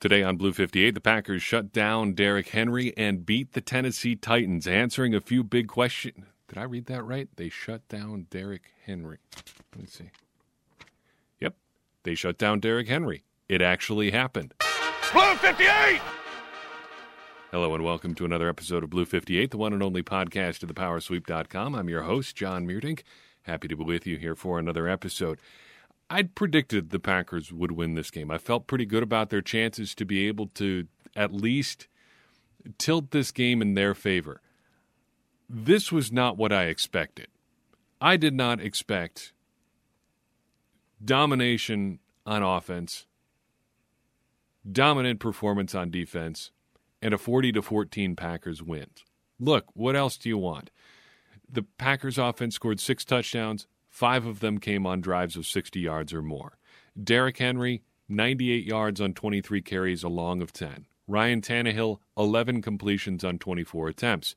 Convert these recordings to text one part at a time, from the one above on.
Today on Blue 58, the Packers shut down Derrick Henry and beat the Tennessee Titans, answering a few big questions. Did I read that right? They shut down Derrick Henry. Let me see. Yep, they shut down Derrick Henry. It actually happened. Blue 58! Hello and welcome to another episode of Blue 58, the one and only podcast of the thepowersweep.com. I'm your host, John Meerdink. Happy to be with you here for another episode. I'd predicted the Packers would win this game. I felt pretty good about their chances to be able to at least tilt this game in their favor. This was not what I expected. I did not expect domination on offense, dominant performance on defense, and a 40 to 14 Packers win. Look, what else do you want? The Packers offense scored 6 touchdowns, Five of them came on drives of 60 yards or more. Derrick Henry, 98 yards on 23 carries, a long of 10. Ryan Tannehill, 11 completions on 24 attempts.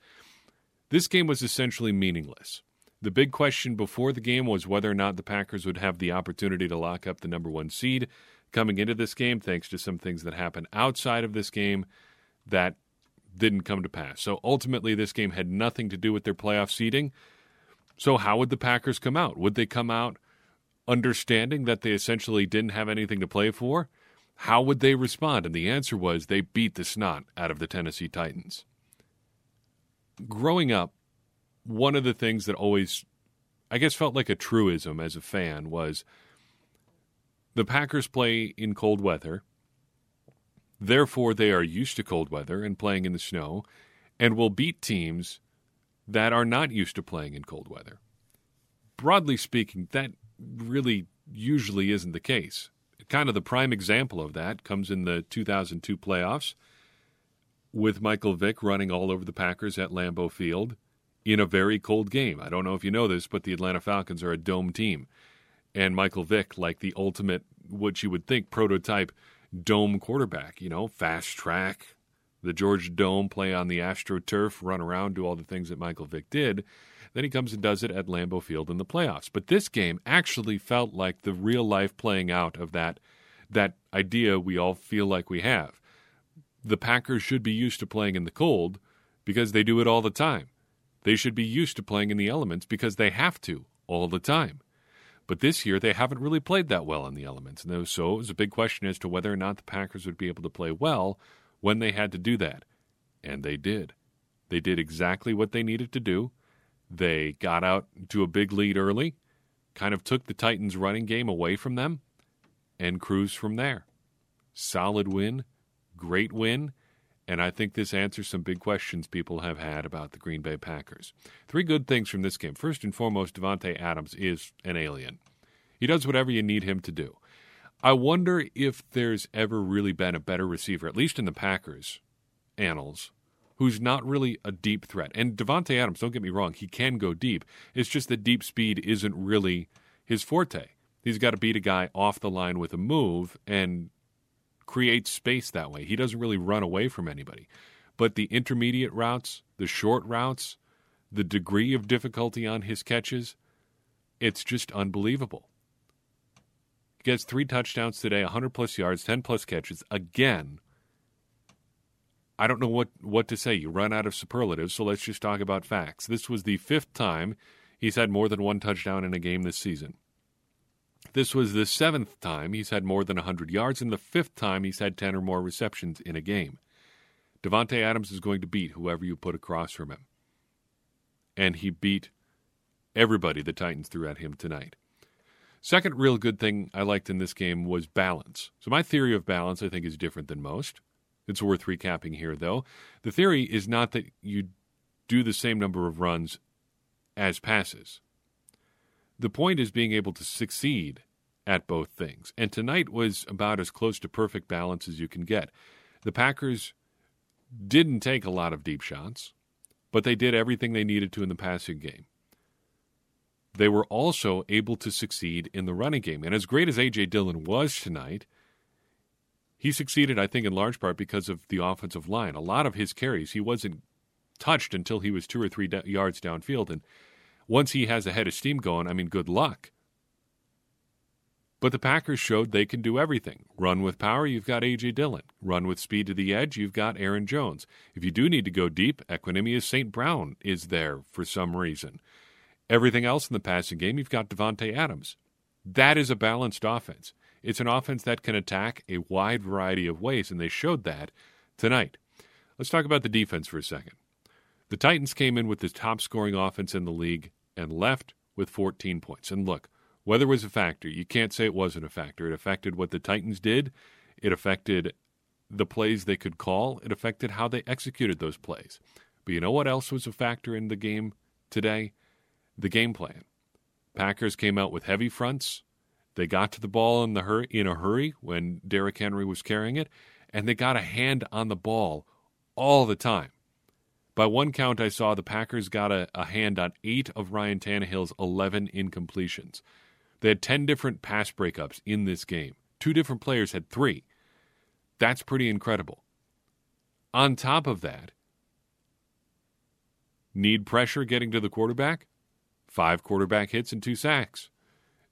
This game was essentially meaningless. The big question before the game was whether or not the Packers would have the opportunity to lock up the number one seed coming into this game, thanks to some things that happened outside of this game that didn't come to pass. So ultimately, this game had nothing to do with their playoff seeding. So, how would the Packers come out? Would they come out understanding that they essentially didn't have anything to play for? How would they respond? And the answer was they beat the snot out of the Tennessee Titans. Growing up, one of the things that always, I guess, felt like a truism as a fan was the Packers play in cold weather. Therefore, they are used to cold weather and playing in the snow and will beat teams that are not used to playing in cold weather. Broadly speaking, that really usually isn't the case. Kind of the prime example of that comes in the 2002 playoffs with Michael Vick running all over the Packers at Lambeau Field in a very cold game. I don't know if you know this, but the Atlanta Falcons are a dome team. And Michael Vick, like the ultimate, what you would think, prototype dome quarterback, you know, fast track, the Georgia Dome, play on the AstroTurf, run around, do all the things that Michael Vick did. Then he comes and does it at Lambeau Field in the playoffs. But this game actually felt like the real life playing out of that that idea we all feel like we have. The Packers should be used to playing in the cold because they do it all the time. They should be used to playing in the elements because they have to all the time. But this year, they haven't really played that well in the elements. And so it was a big question as to whether or not the Packers would be able to play well when they had to do that. And they did. They did exactly what they needed to do. They got out to a big lead early, kind of took the Titans' running game away from them, and cruised from there. Solid win, great win, and I think this answers some big questions people have had about the Green Bay Packers. Three good things from this game. First and foremost, Davante Adams is an alien. He does whatever you need him to do. I wonder if there's ever really been a better receiver, at least in the Packers annals, who's not really a deep threat. And Davante Adams, don't get me wrong, he can go deep. It's just that deep speed isn't really his forte. He's got to beat a guy off the line with a move and create space that way. He doesn't really run away from anybody. But the intermediate routes, the short routes, the degree of difficulty on his catches, it's just unbelievable gets three touchdowns today, 100 plus yards, 10 plus catches. Again, I don't know what, what to say. You run out of superlatives, so let's just talk about facts. This was the fifth time he's had more than one touchdown in a game this season. This was the seventh time he's had more than 100 yards, and the fifth time he's had 10 or more receptions in a game. Davante Adams is going to beat whoever you put across from him. And he beat everybody the Titans threw at him tonight. Second real good thing I liked in this game was balance. So my theory of balance I think is different than most. It's worth recapping here though. The theory is not that you do the same number of runs as passes. The point is being able to succeed at both things. And tonight was about as close to perfect balance as you can get. The Packers didn't take a lot of deep shots, but they did everything they needed to in the passing game they were also able to succeed in the running game. And as great as A.J. Dillon was tonight, he succeeded, I think, in large part because of the offensive line. A lot of his carries, he wasn't touched until he was two or three yards downfield. And once he has a head of steam going, I mean, good luck. But the Packers showed they can do everything. Run with power, you've got A.J. Dillon. Run with speed to the edge, you've got Aaron Jones. If you do need to go deep, Equanimeous St. Brown is there for some reason. Everything else in the passing game, you've got Davante Adams. That is a balanced offense. It's an offense that can attack a wide variety of ways, and they showed that tonight. Let's talk about the defense for a second. The Titans came in with the top scoring offense in the league and left with 14 points. And look, Weather was a factor. You can't say it wasn't a factor. It affected what the Titans did. It affected the plays they could call. It affected how they executed those plays. But you know what else was a factor in the game today? The game plan. Packers came out with heavy fronts. They got to the ball in the hur- in a hurry when Derrick Henry was carrying it, and they got a hand on the ball all the time. By one count, I saw the Packers got a, a hand on eight of Ryan Tannehill's 11 incompletions. They had 10 different pass breakups in this game. Two different players had three. That's pretty incredible. On top of that, need pressure getting to the quarterback? Five quarterback hits and two sacks.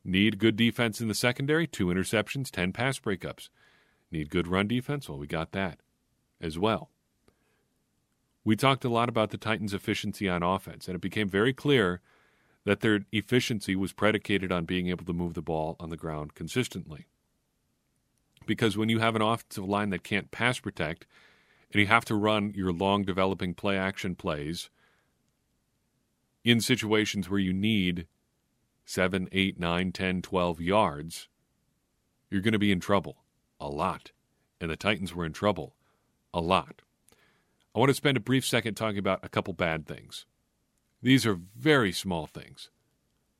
Need good defense in the secondary? Two interceptions, 10 pass breakups. Need good run defense? Well, we got that as well. We talked a lot about the Titans' efficiency on offense, and it became very clear that their efficiency was predicated on being able to move the ball on the ground consistently. Because when you have an offensive line that can't pass protect, and you have to run your long developing play action plays in situations where you need 7, 8, 9, 10, 12 yards, you're going to be in trouble a lot. And the Titans were in trouble a lot. I want to spend a brief second talking about a couple bad things. These are very small things,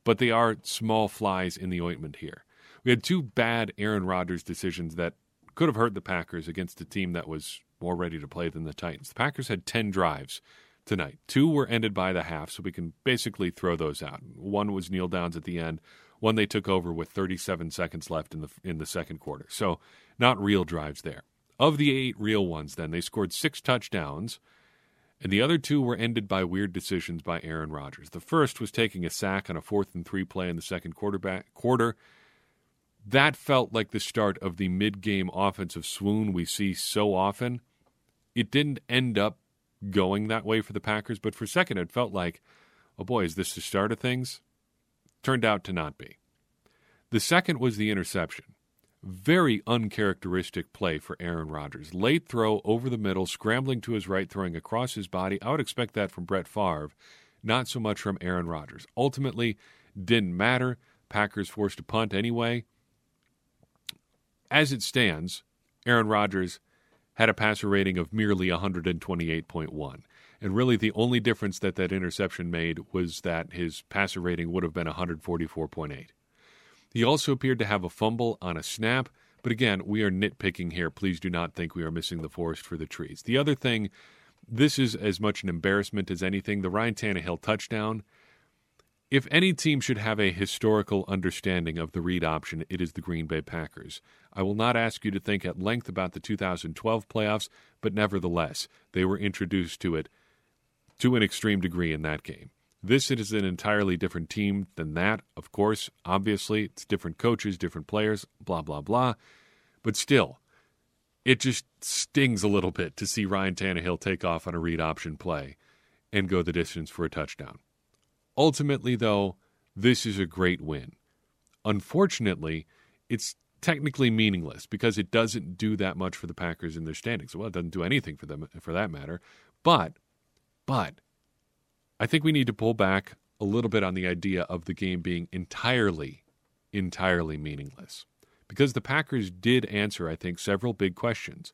but they are small flies in the ointment here. We had two bad Aaron Rodgers decisions that could have hurt the Packers against a team that was more ready to play than the Titans. The Packers had 10 drives tonight. Two were ended by the half, so we can basically throw those out. One was kneel downs at the end. One they took over with 37 seconds left in the in the second quarter. So not real drives there. Of the eight real ones, then they scored six touchdowns and the other two were ended by weird decisions by Aaron Rodgers. The first was taking a sack on a fourth and three play in the second quarterback quarter. That felt like the start of the mid-game offensive swoon we see so often. It didn't end up going that way for the Packers, but for a second it felt like, oh boy, is this the start of things? Turned out to not be. The second was the interception. Very uncharacteristic play for Aaron Rodgers. Late throw over the middle, scrambling to his right, throwing across his body. I would expect that from Brett Favre, not so much from Aaron Rodgers. Ultimately, didn't matter. Packers forced a punt anyway. As it stands, Aaron Rodgers had a passer rating of merely 128.1. And really, the only difference that that interception made was that his passer rating would have been 144.8. He also appeared to have a fumble on a snap, but again, we are nitpicking here. Please do not think we are missing the forest for the trees. The other thing, this is as much an embarrassment as anything the Ryan Tannehill touchdown. If any team should have a historical understanding of the read option, it is the Green Bay Packers. I will not ask you to think at length about the 2012 playoffs, but nevertheless, they were introduced to it to an extreme degree in that game. This is an entirely different team than that. Of course, obviously, it's different coaches, different players, blah, blah, blah. But still, it just stings a little bit to see Ryan Tannehill take off on a read option play and go the distance for a touchdown. Ultimately, though, this is a great win. Unfortunately, it's technically meaningless because it doesn't do that much for the Packers in their standings. Well, it doesn't do anything for them for that matter. But, but I think we need to pull back a little bit on the idea of the game being entirely, entirely meaningless. Because the Packers did answer, I think, several big questions.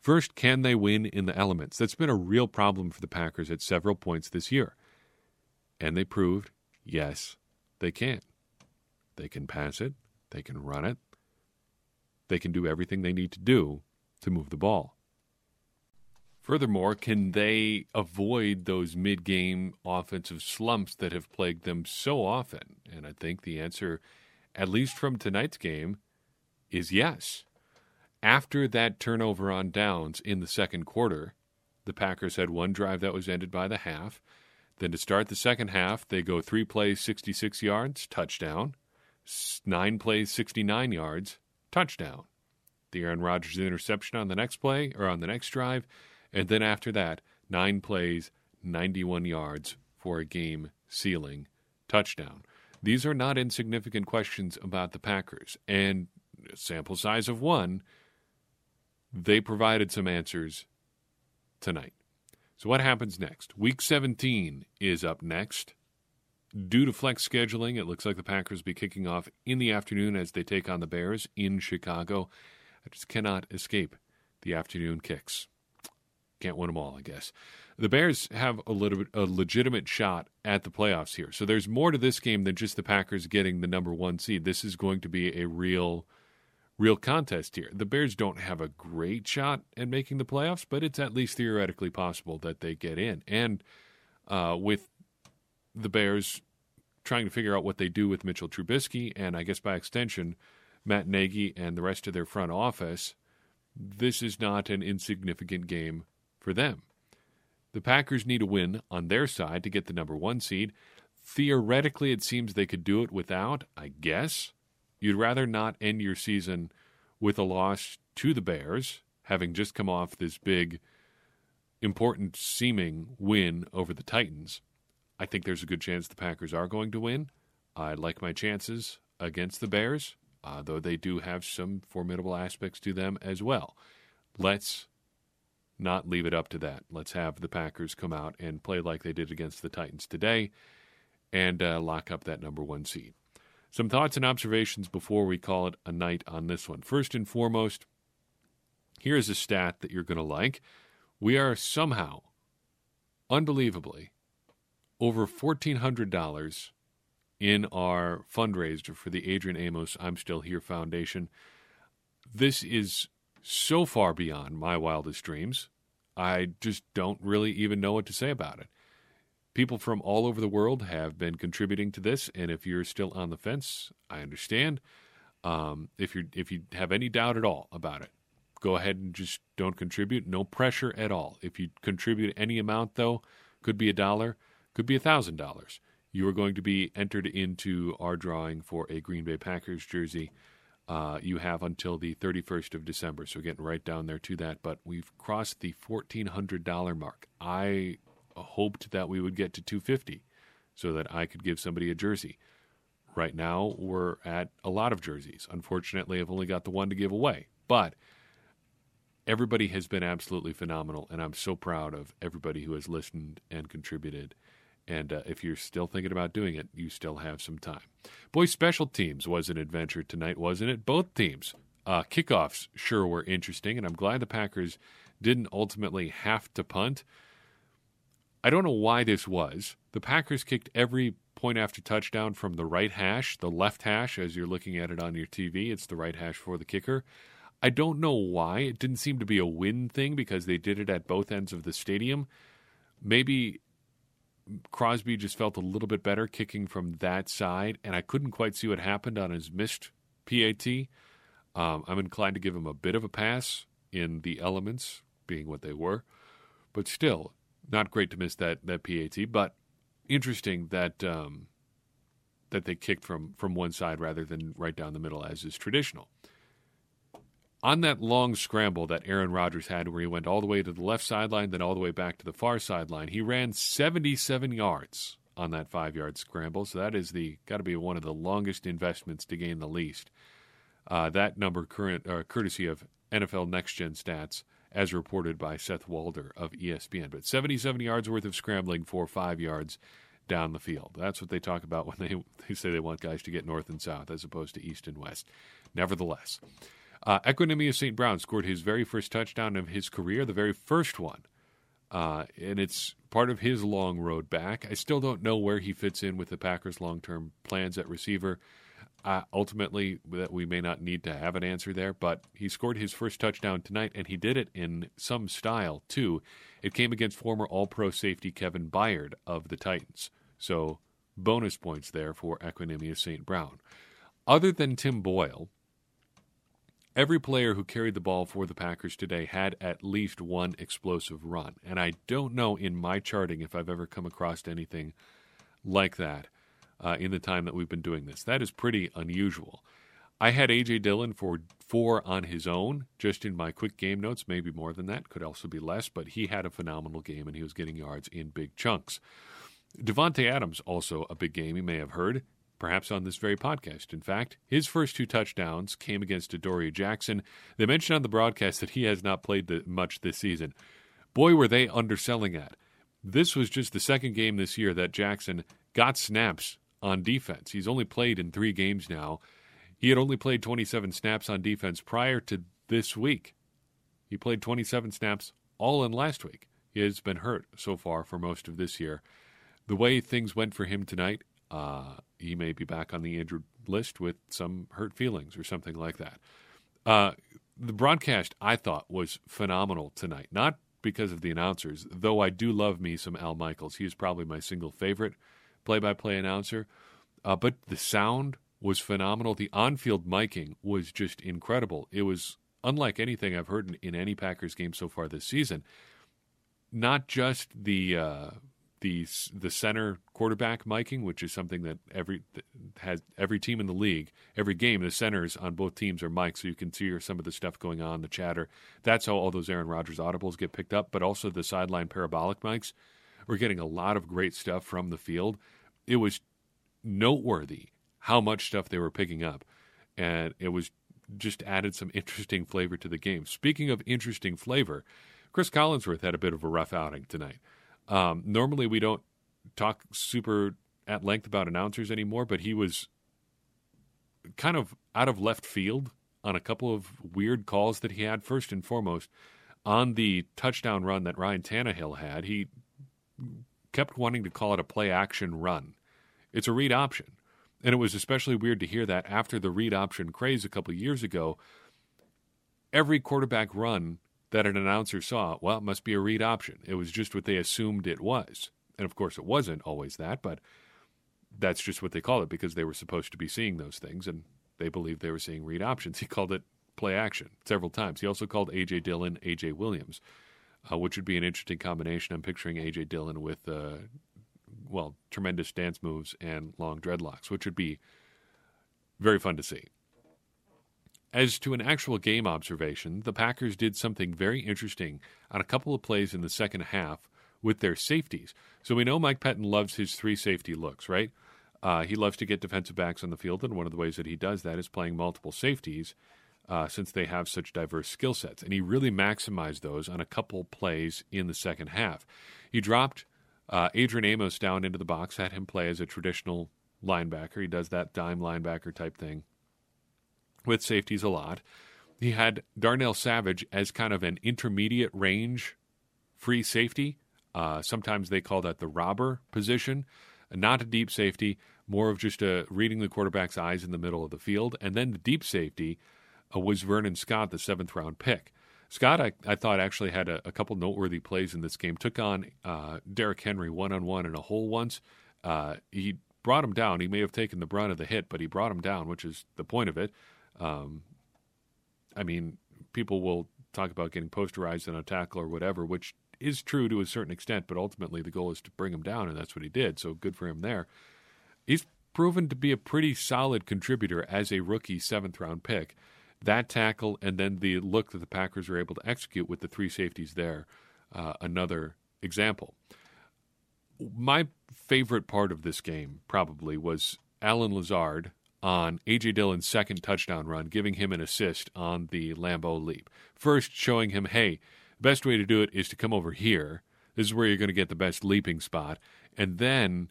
First, can they win in the elements? That's been a real problem for the Packers at several points this year. And they proved, yes, they can. They can pass it, they can run it, they can do everything they need to do to move the ball. Furthermore, can they avoid those mid game offensive slumps that have plagued them so often? And I think the answer, at least from tonight's game, is yes. After that turnover on downs in the second quarter, the Packers had one drive that was ended by the half. Then to start the second half, they go three plays, 66 yards, touchdown. nine plays, 69 yards, touchdown. The Aaron Rodgers interception on the next play or on the next drive. And then after that, nine plays, 91 yards for a game sealing touchdown. These are not insignificant questions about the Packers. And sample size of one, they provided some answers tonight. So, what happens next? Week 17 is up next. Due to flex scheduling, it looks like the Packers will be kicking off in the afternoon as they take on the Bears in Chicago. I just cannot escape the afternoon kicks. Can't win them all, I guess. The Bears have a little bit, a legitimate shot at the playoffs here. So there's more to this game than just the Packers getting the number one seed. This is going to be a real, real contest here. The Bears don't have a great shot at making the playoffs, but it's at least theoretically possible that they get in. And uh, with the Bears trying to figure out what they do with Mitchell Trubisky, and I guess by extension, Matt Nagy and the rest of their front office, this is not an insignificant game for them. The Packers need a win on their side to get the number one seed. Theoretically, it seems they could do it without, I guess. You'd rather not end your season with a loss to the Bears, having just come off this big, important seeming win over the Titans. I think there's a good chance the Packers are going to win. I like my chances against the Bears, uh, though they do have some formidable aspects to them as well. Let's not leave it up to that. Let's have the Packers come out and play like they did against the Titans today and uh, lock up that number one seed. Some thoughts and observations before we call it a night on this one. First and foremost, here's a stat that you're going to like. We are somehow, unbelievably, over $1,400 in our fundraiser for the Adrian Amos I'm Still Here Foundation. This is so far beyond my wildest dreams. I just don't really even know what to say about it. People from all over the world have been contributing to this, and if you're still on the fence, I understand. Um, if you if you have any doubt at all about it, go ahead and just don't contribute. No pressure at all. If you contribute any amount, though, could be a dollar could be a $1,000. You are going to be entered into our drawing for a Green Bay Packers jersey. Uh, you have until the 31st of December, so getting right down there to that. But we've crossed the $1,400 mark. I hoped that we would get to 250 so that I could give somebody a jersey. Right now, we're at a lot of jerseys. Unfortunately, I've only got the one to give away. But everybody has been absolutely phenomenal, and I'm so proud of everybody who has listened and contributed. And uh, if you're still thinking about doing it, you still have some time. Boy, special teams was an adventure tonight, wasn't it? Both teams. Uh, kickoffs sure were interesting, and I'm glad the Packers didn't ultimately have to punt. I don't know why this was. The Packers kicked every point after touchdown from the right hash, the left hash, as you're looking at it on your TV. It's the right hash for the kicker. I don't know why. It didn't seem to be a win thing because they did it at both ends of the stadium. Maybe Crosby just felt a little bit better kicking from that side, and I couldn't quite see what happened on his missed PAT. Um, I'm inclined to give him a bit of a pass in the elements being what they were, but still not great to miss that that PAT. But interesting that um, that they kicked from from one side rather than right down the middle as is traditional on that long scramble that Aaron Rodgers had, where he went all the way to the left sideline, then all the way back to the far sideline, he ran 77 yards on that five yard scramble. So that is the got to be one of the longest investments to gain the least. Uh, that number current uh, courtesy of NFL Next Gen Stats, as reported by Seth Walder of ESPN. But 77 yards worth of scrambling for five yards down the field. That's what they talk about when they, they say they want guys to get north and south as opposed to east and west. Nevertheless. Uh, Equanimeous St. Brown scored his very first touchdown of his career, the very first one. Uh, and it's part of his long road back. I still don't know where he fits in with the Packers' long term plans at receiver. Uh, ultimately, that we may not need to have an answer there, but he scored his first touchdown tonight, and he did it in some style, too. It came against former All Pro safety Kevin Byard of the Titans. So, bonus points there for Equanimeous St. Brown. Other than Tim Boyle, Every player who carried the ball for the Packers today had at least one explosive run. And I don't know in my charting if I've ever come across anything like that. Uh, in the time that we've been doing this. That is pretty unusual. I had A.J. Dillon for four on his own, just in my quick game notes, maybe more than that, could also be less, but he had a phenomenal game and he was getting yards in big chunks. Davante Adams, also a big game you may have heard, perhaps on this very podcast. In fact, his first two touchdowns came against Adoree Jackson. They mentioned on the broadcast that he has not played the, much this season. Boy, were they underselling that. This was just the second game this year that Jackson got snaps on defense. He's only played in three games now. He had only played 27 snaps on defense prior to this week. He played 27 snaps all in last week. He has been hurt so far for most of this year. The way things went for him tonight, uh, he may be back on the injured list with some hurt feelings or something like that. Uh, the broadcast, I thought, was phenomenal tonight. Not because of the announcers, though I do love me some Al Michaels. He is probably my single favorite play by play announcer. Uh, but the sound was phenomenal. The on field miking was just incredible. It was unlike anything I've heard in, in, any Packers game so far this season. Not just the uh, the the center quarterback miking, which is something that every has every team in the league, every game, the centers on both teams are mic'd, so you can hear some of the stuff going on, the chatter. That's how all those Aaron Rodgers audibles get picked up. But also the sideline parabolic mics. We're getting a lot of great stuff from the field. It was noteworthy how much stuff they were picking up. And it was just added some interesting flavor to the game. Speaking of interesting flavor, Chris Collinsworth had a bit of a rough outing tonight. Um, normally, we don't talk super at length about announcers anymore, but he was kind of out of left field on a couple of weird calls that he had. First and foremost, on the touchdown run that Ryan Tannehill had, he kept wanting to call it a play action run. It's a read option. And it was especially weird to hear that after the read option craze a couple years ago. Every quarterback run that an announcer saw, well, it must be a read option. It was just what they assumed it was. And of course, it wasn't always that, but that's just what they call it because they were supposed to be seeing those things and they believed they were seeing read options. He called it play action several times. He also called A.J. Dillon A.J. Williams, uh, which would be an interesting combination. I'm picturing A.J. Dillon with uh, well, tremendous dance moves and long dreadlocks, which would be very fun to see. As to an actual game observation, the Packers did something very interesting on a couple of plays in the second half with their safeties. So we know Mike Pettine loves his three safety looks, right? Uh, he loves to get defensive backs on the field, and one of the ways that he does that is playing multiple safeties uh, since they have such diverse skill sets. And he really maximized those on a couple plays in the second half. He dropped uh, Adrian Amos down into the box, had him play as a traditional linebacker. He does that dime linebacker type thing with safeties a lot. He had Darnell Savage as kind of an intermediate range free safety. Uh, sometimes they call that the robber position, not a deep safety, more of just a reading the quarterback's eyes in the middle of the field. And then the deep safety uh, was Vernon Scott, the seventh round pick. Scott, I, I thought actually had a, a, couple noteworthy plays in this game. Took on uh, Derrick Henry one on one in a hole once. Uh, he brought him down. He may have taken the brunt of the hit, but he brought him down, which is the point of it. Um, I mean, people will talk about getting posterized in a tackle or whatever, which is true to a certain extent, but ultimately the goal is to bring him down, and that's what he did. So good for him there. He's proven to be a pretty solid contributor as a rookie seventh round pick that tackle and then the look that the Packers were able to execute with the three safeties there, uh, another example. My favorite part of this game probably was Allen Lazard on A.J. Dillon's second touchdown run, giving him an assist on the Lambeau leap. First, showing him, hey, the best way to do it is to come over here. This is where you're going to get the best leaping spot. And then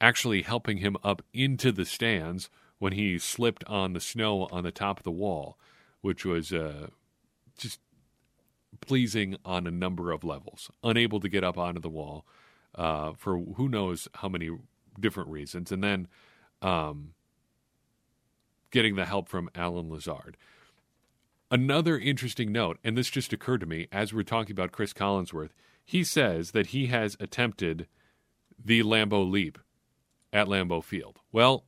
actually helping him up into the stands when he slipped on the snow on the top of the wall, which was uh, just pleasing on a number of levels. Unable to get up onto the wall uh, for who knows how many different reasons, and then um, getting the help from Allen Lazard. Another interesting note, and this just occurred to me as we're talking about Chris Collinsworth, he says that he has attempted the Lambeau leap at Lambeau Field. Well,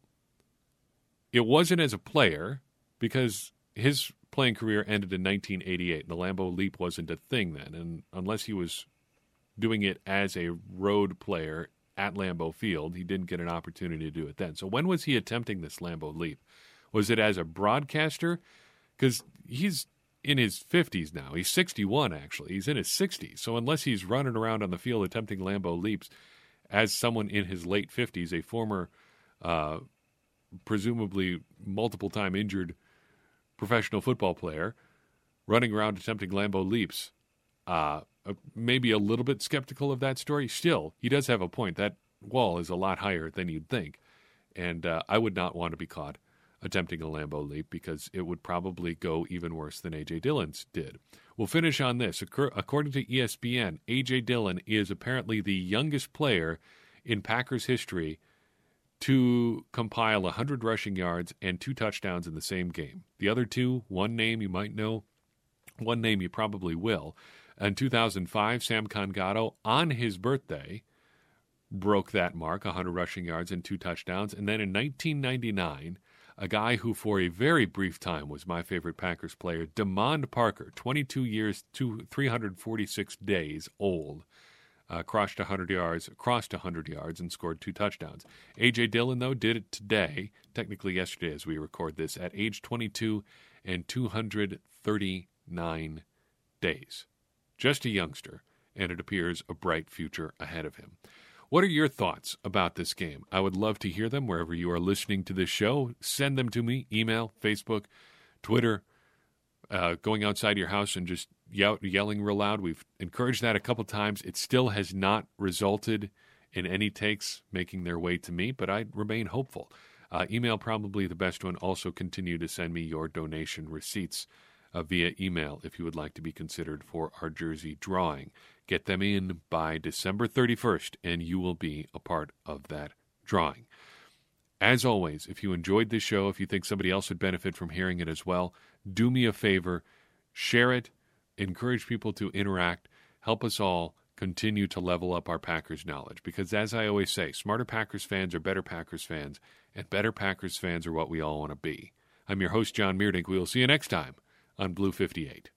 it wasn't as a player because his playing career ended in 1988. and The Lambeau Leap wasn't a thing then, and unless he was doing it as a road player at Lambeau Field. He didn't get an opportunity to do it then. So when was he attempting this Lambeau leap? Was it as a broadcaster? Because he's in his 50s now. He's 61, actually. He's in his 60s. So unless he's running around on the field attempting Lambeau leaps as someone in his late 50s, a former, uh, presumably multiple time injured professional football player, running around attempting Lambeau leaps, uh, uh, maybe a little bit skeptical of that story. Still, he does have a point. That wall is a lot higher than you'd think. And uh, I would not want to be caught attempting a Lambeau leap because it would probably go even worse than A.J. Dillon's did. We'll finish on this. According to ESPN, A.J. Dillon is apparently the youngest player in Packers history to compile 100 rushing yards and two touchdowns in the same game. The other two, one name you might know, one name you probably will. In 2005, Samkon Gado, on his birthday, broke that mark 100 rushing yards and two touchdowns. And then in 1999, a guy who for a very brief time was my favorite Packers player, DeMond Parker, 22 years, two, 346 days old, uh, crossed 100 yards, crossed 100 yards, and scored two touchdowns. A.J. Dillon, though, did it today, technically yesterday as we record this, at age 22 and 239 days. Just a youngster, and it appears a bright future ahead of him. What are your thoughts about this game? I would love to hear them wherever you are listening to this show. Send them to me email, Facebook, Twitter, uh, going outside your house and just yell, yelling real loud. We've encouraged that a couple times. It still has not resulted in any takes making their way to me, but I remain hopeful. Uh, email probably the best one. Also, continue to send me your donation receipts uh, via email if you would like to be considered for our jersey drawing. Get them in by December 31st, and you will be a part of that drawing. As always, if you enjoyed this show, if you think somebody else would benefit from hearing it as well, do me a favor, share it, encourage people to interact, help us all continue to level up our Packers knowledge. Because as I always say, smarter Packers fans are better Packers fans, and better Packers fans are what we all want to be. I'm your host, John Meerdink. We will see you next time on Blue 58.